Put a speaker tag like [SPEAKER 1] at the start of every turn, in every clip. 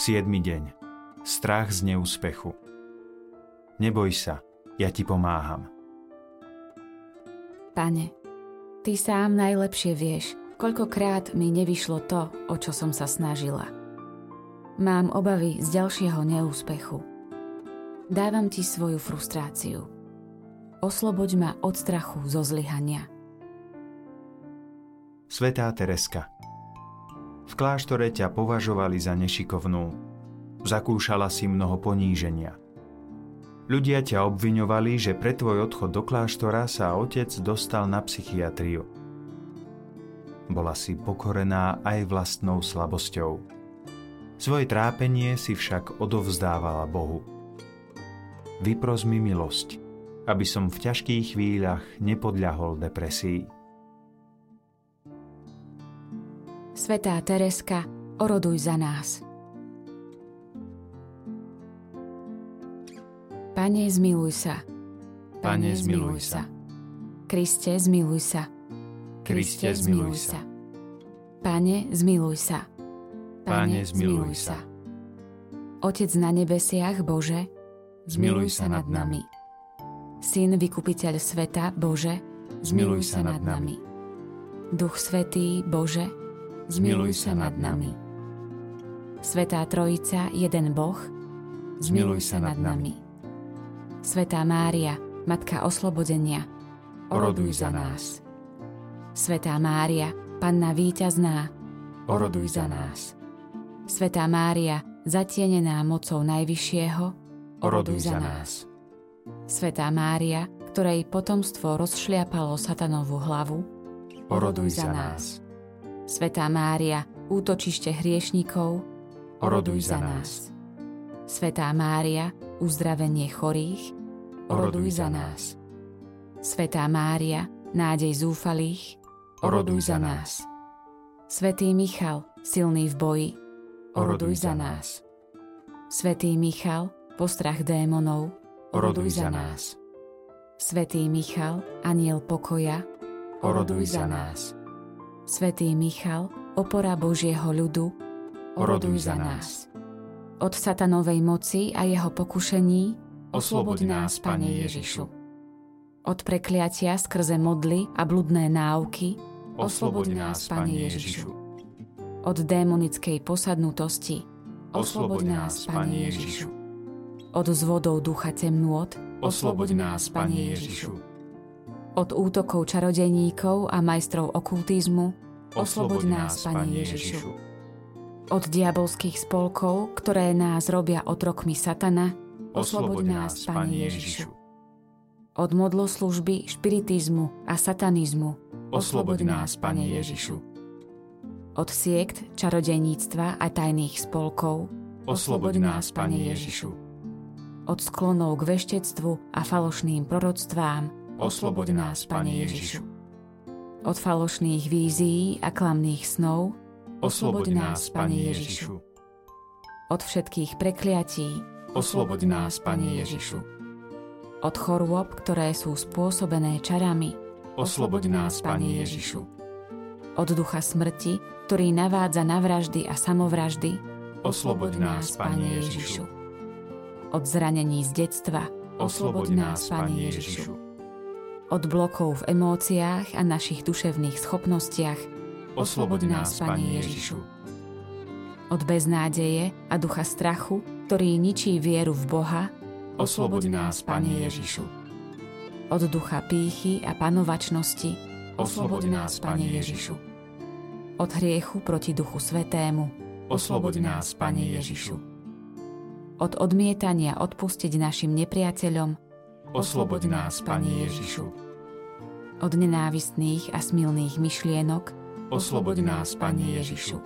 [SPEAKER 1] 7. deň. Strach z neúspechu. Neboj sa, ja ti pomáham.
[SPEAKER 2] Pane, Ty sám najlepšie vieš, koľkokrát mi nevyšlo to, o čo som sa snažila. Mám obavy z ďalšieho neúspechu. Dávam Ti svoju frustráciu. Osloboď ma od strachu zo zlyhania.
[SPEAKER 1] Svetá Tereska v kláštore ťa považovali za nešikovnú. Zakúšala si mnoho poníženia. Ľudia ťa obviňovali, že pre tvoj odchod do kláštora sa otec dostal na psychiatriu. Bola si pokorená aj vlastnou slabosťou. Svoje trápenie si však odovzdávala Bohu. Vypros mi milosť, aby som v ťažkých chvíľach nepodľahol depresii.
[SPEAKER 2] Svetá Tereska, oroduj za nás. Pane, zmiluj sa.
[SPEAKER 1] Pane, zmiluj sa.
[SPEAKER 2] Kriste, zmiluj sa.
[SPEAKER 1] Kriste, zmiluj sa.
[SPEAKER 2] Pane, zmiluj sa.
[SPEAKER 1] Pane, zmiluj sa.
[SPEAKER 2] Otec na nebesiach, Bože,
[SPEAKER 1] Zmiluj sa nad nami.
[SPEAKER 2] Syn, vykupiteľ sveta, Bože,
[SPEAKER 1] Zmiluj sa nad nami.
[SPEAKER 2] Duch Svetý, Bože, zmiluj sa nad nami. Svetá Trojica, jeden Boh,
[SPEAKER 1] Zmiluj sa nad nami.
[SPEAKER 2] Svetá Mária, Matka oslobodenia,
[SPEAKER 1] Oroduj za nás.
[SPEAKER 2] Svetá Mária, Panna víťazná,
[SPEAKER 1] Oroduj za nás.
[SPEAKER 2] Svetá Mária, zatienená mocou Najvyššieho,
[SPEAKER 1] Oroduj za nás.
[SPEAKER 2] Svetá Mária, ktorej potomstvo rozšliapalo satanovú hlavu,
[SPEAKER 1] Oroduj za nás.
[SPEAKER 2] Svetá Mária, útočište hriešnikov,
[SPEAKER 1] Oroduj za nás.
[SPEAKER 2] Svetá Mária, uzdravenie chorých,
[SPEAKER 1] Oroduj za nás.
[SPEAKER 2] Svetá Mária, nádej zúfalých,
[SPEAKER 1] Oroduj za nás.
[SPEAKER 2] Svetý Michal, silný v boji,
[SPEAKER 1] Oroduj za nás.
[SPEAKER 2] Svetý Michal, postrach démonov,
[SPEAKER 1] Oroduj za nás.
[SPEAKER 2] Svetý Michal, aniel pokoja,
[SPEAKER 1] Oroduj za nás.
[SPEAKER 2] Svetý Michal, opora Božieho ľudu,
[SPEAKER 1] Oroduj za nás.
[SPEAKER 2] od satanovej moci a jeho pokušení,
[SPEAKER 1] Osloboď nás, Pane Ježišu.
[SPEAKER 2] od prekliatia skrze modly a bludné náuky,
[SPEAKER 1] Osloboď nás, Pane Ježišu.
[SPEAKER 2] od démonickej posadnutosti,
[SPEAKER 1] Osloboď nás, Pane Ježišu.
[SPEAKER 2] od zvodov ducha temnôt,
[SPEAKER 1] Osloboď nás, Pane Ježišu.
[SPEAKER 2] Od útokov čarodejníkov a majstrov okultizmu,
[SPEAKER 1] Osloboď nás, Pane Ježišu.
[SPEAKER 2] od diabolských spolkov, ktoré nás robia otrokmi satana,
[SPEAKER 1] Osloboď nás, Pane Ježišu.
[SPEAKER 2] od modloslužby, špiritizmu a satanizmu,
[SPEAKER 1] Osloboď nás, Pane Ježišu.
[SPEAKER 2] od siekt, čarodejníctva a tajných spolkov,
[SPEAKER 1] Osloboď nás, Pane Ježišu.
[SPEAKER 2] od sklonov k veštectvu a falošným proroctvám,
[SPEAKER 1] Osloboď nás, Pane Ježišu.
[SPEAKER 2] od falošných vízií a klamných snov,
[SPEAKER 1] Osloboď nás, Pane Ježišu.
[SPEAKER 2] od všetkých prekliatí,
[SPEAKER 1] Osloboď nás, Pane Ježišu.
[SPEAKER 2] od chorôb, ktoré sú spôsobené čarami,
[SPEAKER 1] Osloboď nás, Pane Ježišu.
[SPEAKER 2] od ducha smrti, ktorý navádza na vraždy a samovraždy,
[SPEAKER 1] Osloboď nás, Pane Ježišu.
[SPEAKER 2] od zranení z detstva,
[SPEAKER 1] Osloboď nás, Pane Ježišu.
[SPEAKER 2] Od blokov v emóciách a našich duševných schopnostiach,
[SPEAKER 1] Osloboď nás, Pane Ježišu.
[SPEAKER 2] od beznádeje a ducha strachu, ktorý ničí vieru v Boha,
[SPEAKER 1] Osloboď nás, Pane Ježišu.
[SPEAKER 2] od ducha pýchy a panovačnosti,
[SPEAKER 1] Osloboď nás, Pane Ježišu.
[SPEAKER 2] od hriechu proti duchu svetému,
[SPEAKER 1] Osloboď nás, Pane Ježišu.
[SPEAKER 2] od odmietania odpustiť našim nepriateľom,
[SPEAKER 1] Osloboď nás, Pane Ježišu.
[SPEAKER 2] od nenávistných a smilných myšlienok,
[SPEAKER 1] Osloboď nás, Pane Ježišu.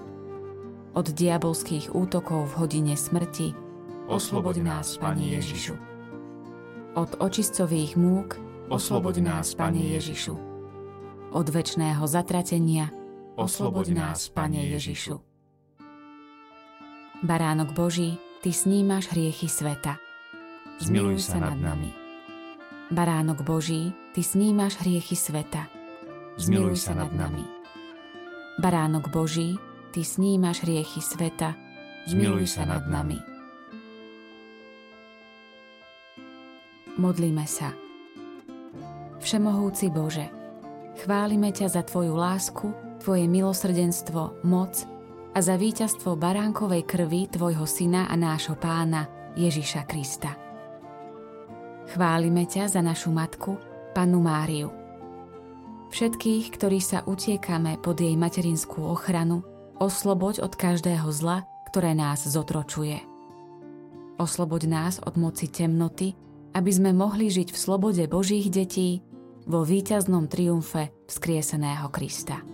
[SPEAKER 2] od diabolských útokov v hodine smrti,
[SPEAKER 1] Osloboď nás, Pane Ježišu.
[SPEAKER 2] od očistcových múk,
[SPEAKER 1] Osloboď nás, Pane Ježišu.
[SPEAKER 2] od väčšného zatratenia,
[SPEAKER 1] Osloboď nás, Pane Ježišu.
[SPEAKER 2] Baránok Boží, Ty snímaš hriechy sveta.
[SPEAKER 1] Zmiluj sa nad nami.
[SPEAKER 2] Baránok Boží, Ty snímaš hriechy sveta.
[SPEAKER 1] Zmiluj sa nad nami.
[SPEAKER 2] Baránok Boží, Ty snímaš hriechy sveta. zmiluj sa nad nami. Modlíme sa. Všemohúci Bože, chválime ťa za Tvoju lásku, Tvoje milosrdenstvo, moc a za víťazstvo baránkovej krvi Tvojho Syna a nášho Pána Ježiša Krista. Chválime ťa za našu matku, Pannu Máriu. Všetkých, ktorí sa utiekame pod jej materinskú ochranu, osloboď od každého zla, ktoré nás zotročuje. Osloboď nás od moci temnoty, aby sme mohli žiť v slobode Božích detí vo víťaznom triumfe vzkrieseného Krista.